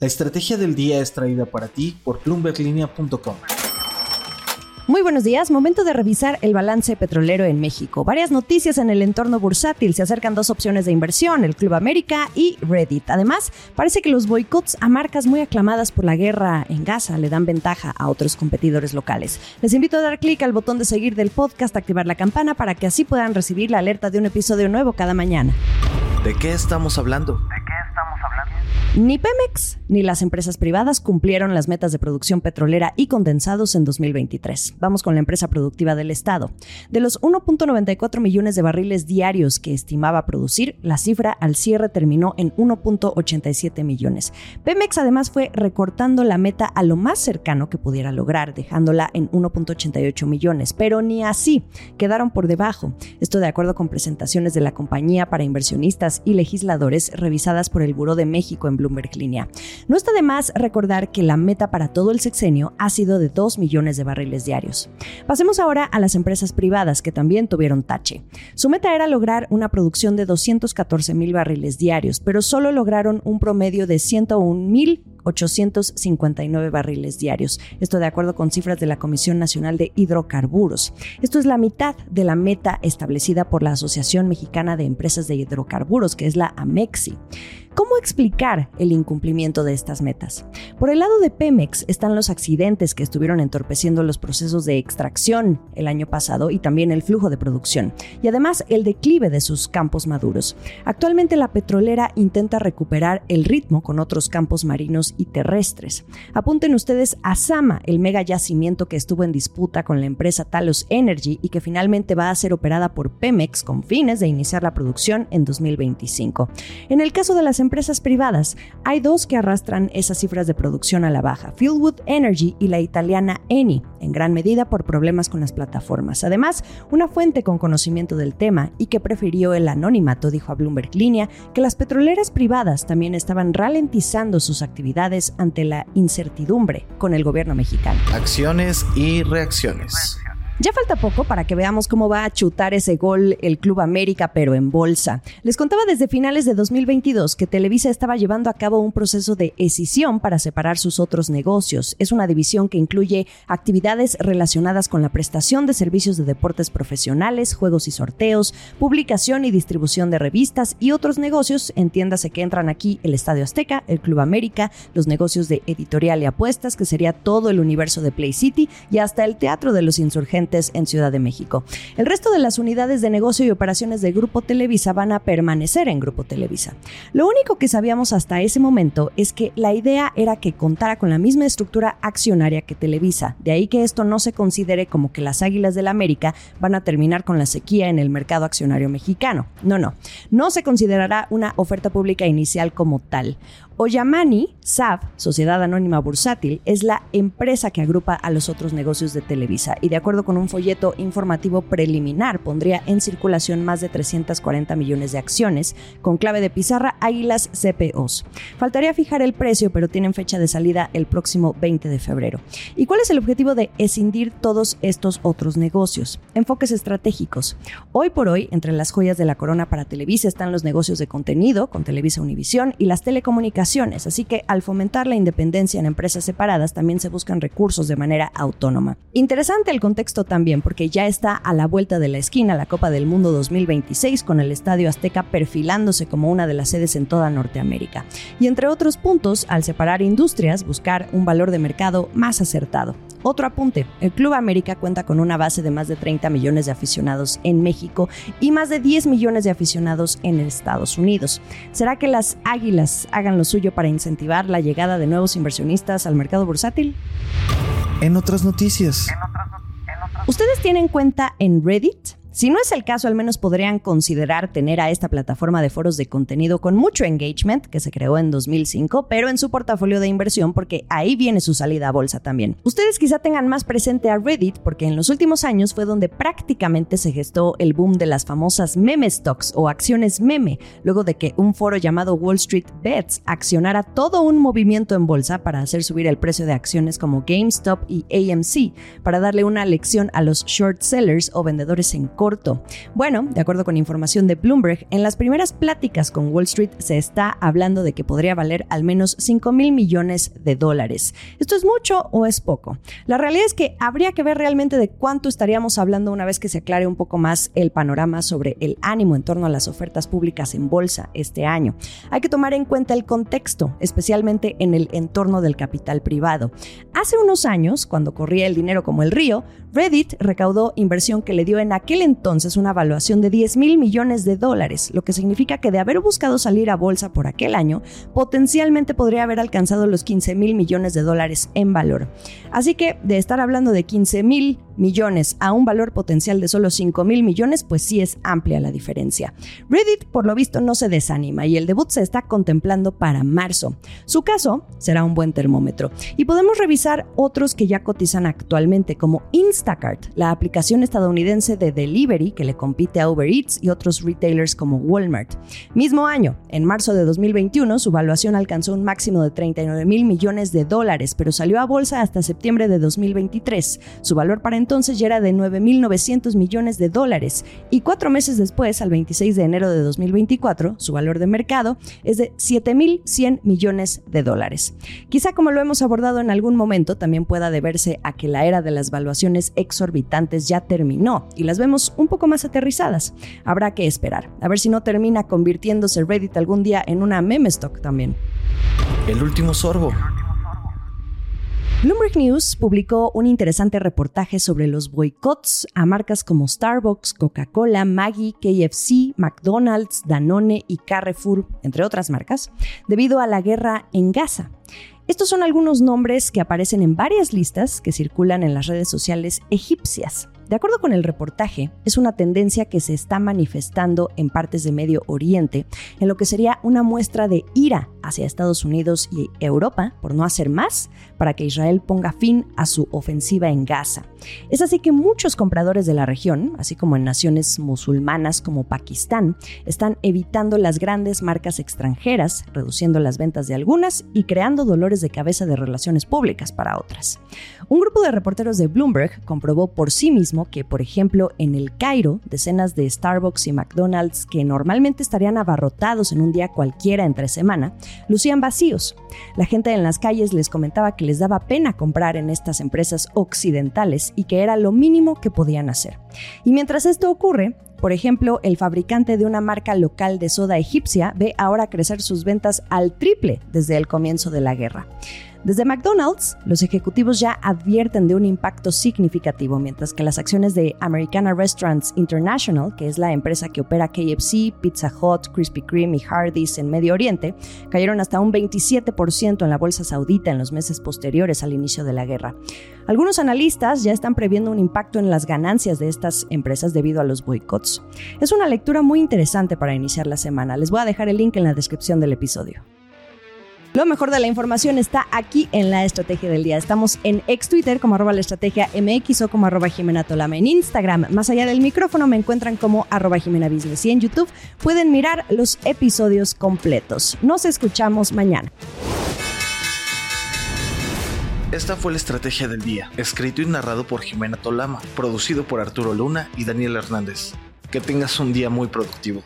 La estrategia del día es traída para ti por bloomberglinea.com. Muy buenos días, momento de revisar el balance petrolero en México. Varias noticias en el entorno bursátil, se acercan dos opciones de inversión, el Club América y Reddit. Además, parece que los boicots a marcas muy aclamadas por la guerra en Gaza le dan ventaja a otros competidores locales. Les invito a dar clic al botón de seguir del podcast, activar la campana para que así puedan recibir la alerta de un episodio nuevo cada mañana. ¿De qué estamos hablando? Ni Pemex ni las empresas privadas cumplieron las metas de producción petrolera y condensados en 2023. Vamos con la empresa productiva del Estado. De los 1.94 millones de barriles diarios que estimaba producir, la cifra al cierre terminó en 1.87 millones. Pemex además fue recortando la meta a lo más cercano que pudiera lograr, dejándola en 1.88 millones, pero ni así quedaron por debajo. Esto de acuerdo con presentaciones de la compañía para inversionistas y legisladores revisadas por el Buró de México en No está de más recordar que la meta para todo el sexenio ha sido de 2 millones de barriles diarios. Pasemos ahora a las empresas privadas que también tuvieron tache. Su meta era lograr una producción de 214 mil barriles diarios, pero solo lograron un promedio de 101 mil 859 barriles diarios. Esto de acuerdo con cifras de la Comisión Nacional de Hidrocarburos. Esto es la mitad de la meta establecida por la Asociación Mexicana de Empresas de Hidrocarburos, que es la AMEXI. ¿Cómo explicar el incumplimiento de estas metas? Por el lado de Pemex están los accidentes que estuvieron entorpeciendo los procesos de extracción el año pasado y también el flujo de producción, y además el declive de sus campos maduros. Actualmente la petrolera intenta recuperar el ritmo con otros campos marinos y terrestres. Apunten ustedes a Sama, el mega yacimiento que estuvo en disputa con la empresa Talos Energy y que finalmente va a ser operada por Pemex con fines de iniciar la producción en 2025. En el caso de las empresas privadas, hay dos que arrastran esas cifras de producción a la baja, Fieldwood Energy y la italiana Eni, en gran medida por problemas con las plataformas. Además, una fuente con conocimiento del tema y que prefirió el anonimato dijo a Bloomberg Línea que las petroleras privadas también estaban ralentizando sus actividades ante la incertidumbre con el gobierno mexicano. Acciones y reacciones. Ya falta poco para que veamos cómo va a chutar ese gol el Club América, pero en bolsa. Les contaba desde finales de 2022 que Televisa estaba llevando a cabo un proceso de escisión para separar sus otros negocios. Es una división que incluye actividades relacionadas con la prestación de servicios de deportes profesionales, juegos y sorteos, publicación y distribución de revistas y otros negocios. Entiéndase que entran aquí el Estadio Azteca, el Club América, los negocios de editorial y apuestas, que sería todo el universo de Play City y hasta el Teatro de los Insurgentes en Ciudad de México. El resto de las unidades de negocio y operaciones de Grupo Televisa van a permanecer en Grupo Televisa. Lo único que sabíamos hasta ese momento es que la idea era que contara con la misma estructura accionaria que Televisa, de ahí que esto no se considere como que las Águilas del la América van a terminar con la sequía en el mercado accionario mexicano. No, no, no se considerará una oferta pública inicial como tal. Oyamani, SAB, Sociedad Anónima Bursátil, es la empresa que agrupa a los otros negocios de Televisa y de acuerdo con un folleto informativo preliminar pondría en circulación más de 340 millones de acciones con clave de pizarra Águilas CPOs. Faltaría fijar el precio, pero tienen fecha de salida el próximo 20 de febrero. ¿Y cuál es el objetivo de escindir todos estos otros negocios? Enfoques estratégicos. Hoy por hoy, entre las joyas de la corona para Televisa están los negocios de contenido con Televisa Univisión y las telecomunicaciones así que al fomentar la independencia en empresas separadas también se buscan recursos de manera autónoma. Interesante el contexto también porque ya está a la vuelta de la esquina la Copa del Mundo 2026 con el Estadio Azteca perfilándose como una de las sedes en toda Norteamérica. Y entre otros puntos, al separar industrias, buscar un valor de mercado más acertado. Otro apunte, el Club América cuenta con una base de más de 30 millones de aficionados en México y más de 10 millones de aficionados en Estados Unidos. ¿Será que las Águilas hagan lo suyo para incentivar la llegada de nuevos inversionistas al mercado bursátil? En otras noticias. ¿Ustedes tienen cuenta en Reddit? Si no es el caso, al menos podrían considerar tener a esta plataforma de foros de contenido con mucho engagement, que se creó en 2005, pero en su portafolio de inversión porque ahí viene su salida a bolsa también. Ustedes quizá tengan más presente a Reddit porque en los últimos años fue donde prácticamente se gestó el boom de las famosas meme stocks o acciones meme, luego de que un foro llamado Wall Street Bets accionara todo un movimiento en bolsa para hacer subir el precio de acciones como GameStop y AMC, para darle una lección a los short sellers o vendedores en corto Bueno, de acuerdo con información de Bloomberg, en las primeras pláticas con Wall Street se está hablando de que podría valer al menos 5 mil millones de dólares. ¿Esto es mucho o es poco? La realidad es que habría que ver realmente de cuánto estaríamos hablando una vez que se aclare un poco más el panorama sobre el ánimo en torno a las ofertas públicas en bolsa este año. Hay que tomar en cuenta el contexto, especialmente en el entorno del capital privado. Hace unos años, cuando corría el dinero como el río, Reddit recaudó inversión que le dio en aquel entonces una valuación de 10 mil millones de dólares, lo que significa que de haber buscado salir a bolsa por aquel año, potencialmente podría haber alcanzado los 15 mil millones de dólares en valor. Así que de estar hablando de 15 mil millones a un valor potencial de solo 5 mil millones, pues sí es amplia la diferencia. Reddit, por lo visto, no se desanima y el debut se está contemplando para marzo. Su caso será un buen termómetro. Y podemos revisar otros que ya cotizan actualmente, como Instacart, la aplicación estadounidense de delivery que le compite a Uber Eats y otros retailers como Walmart. Mismo año, en marzo de 2021, su valuación alcanzó un máximo de 39 mil millones de dólares, pero salió a bolsa hasta septiembre de 2023. Su valor para entonces ya era de 9.900 millones de dólares y cuatro meses después, al 26 de enero de 2024, su valor de mercado es de 7.100 millones de dólares. Quizá como lo hemos abordado en algún momento, también pueda deberse a que la era de las valuaciones exorbitantes ya terminó y las vemos un poco más aterrizadas. Habrá que esperar, a ver si no termina convirtiéndose Reddit algún día en una meme stock también. El último sorbo. Bloomberg News publicó un interesante reportaje sobre los boicots a marcas como Starbucks, Coca-Cola, Maggi, KFC, McDonald's, Danone y Carrefour, entre otras marcas, debido a la guerra en Gaza. Estos son algunos nombres que aparecen en varias listas que circulan en las redes sociales egipcias. De acuerdo con el reportaje, es una tendencia que se está manifestando en partes de Medio Oriente, en lo que sería una muestra de ira hacia Estados Unidos y Europa por no hacer más para que Israel ponga fin a su ofensiva en Gaza. Es así que muchos compradores de la región, así como en naciones musulmanas como Pakistán, están evitando las grandes marcas extranjeras, reduciendo las ventas de algunas y creando dolores de cabeza de relaciones públicas para otras. Un grupo de reporteros de Bloomberg comprobó por sí que, por ejemplo, en el Cairo, decenas de Starbucks y McDonald's que normalmente estarían abarrotados en un día cualquiera entre semana, lucían vacíos. La gente en las calles les comentaba que les daba pena comprar en estas empresas occidentales y que era lo mínimo que podían hacer. Y mientras esto ocurre, por ejemplo, el fabricante de una marca local de soda egipcia ve ahora crecer sus ventas al triple desde el comienzo de la guerra. Desde McDonald's, los ejecutivos ya advierten de un impacto significativo, mientras que las acciones de Americana Restaurants International, que es la empresa que opera KFC, Pizza Hut, Krispy Kreme y Hardee's en Medio Oriente, cayeron hasta un 27% en la bolsa saudita en los meses posteriores al inicio de la guerra. Algunos analistas ya están previendo un impacto en las ganancias de estas empresas debido a los boicots. Es una lectura muy interesante para iniciar la semana. Les voy a dejar el link en la descripción del episodio. Lo mejor de la información está aquí en la estrategia del día. Estamos en ex Twitter como arroba la estrategia MX o como arroba Jimena Tolama. En Instagram, más allá del micrófono, me encuentran como arroba Jimena Business. Y en YouTube pueden mirar los episodios completos. Nos escuchamos mañana. Esta fue la estrategia del día, escrito y narrado por Jimena Tolama, producido por Arturo Luna y Daniel Hernández. Que tengas un día muy productivo.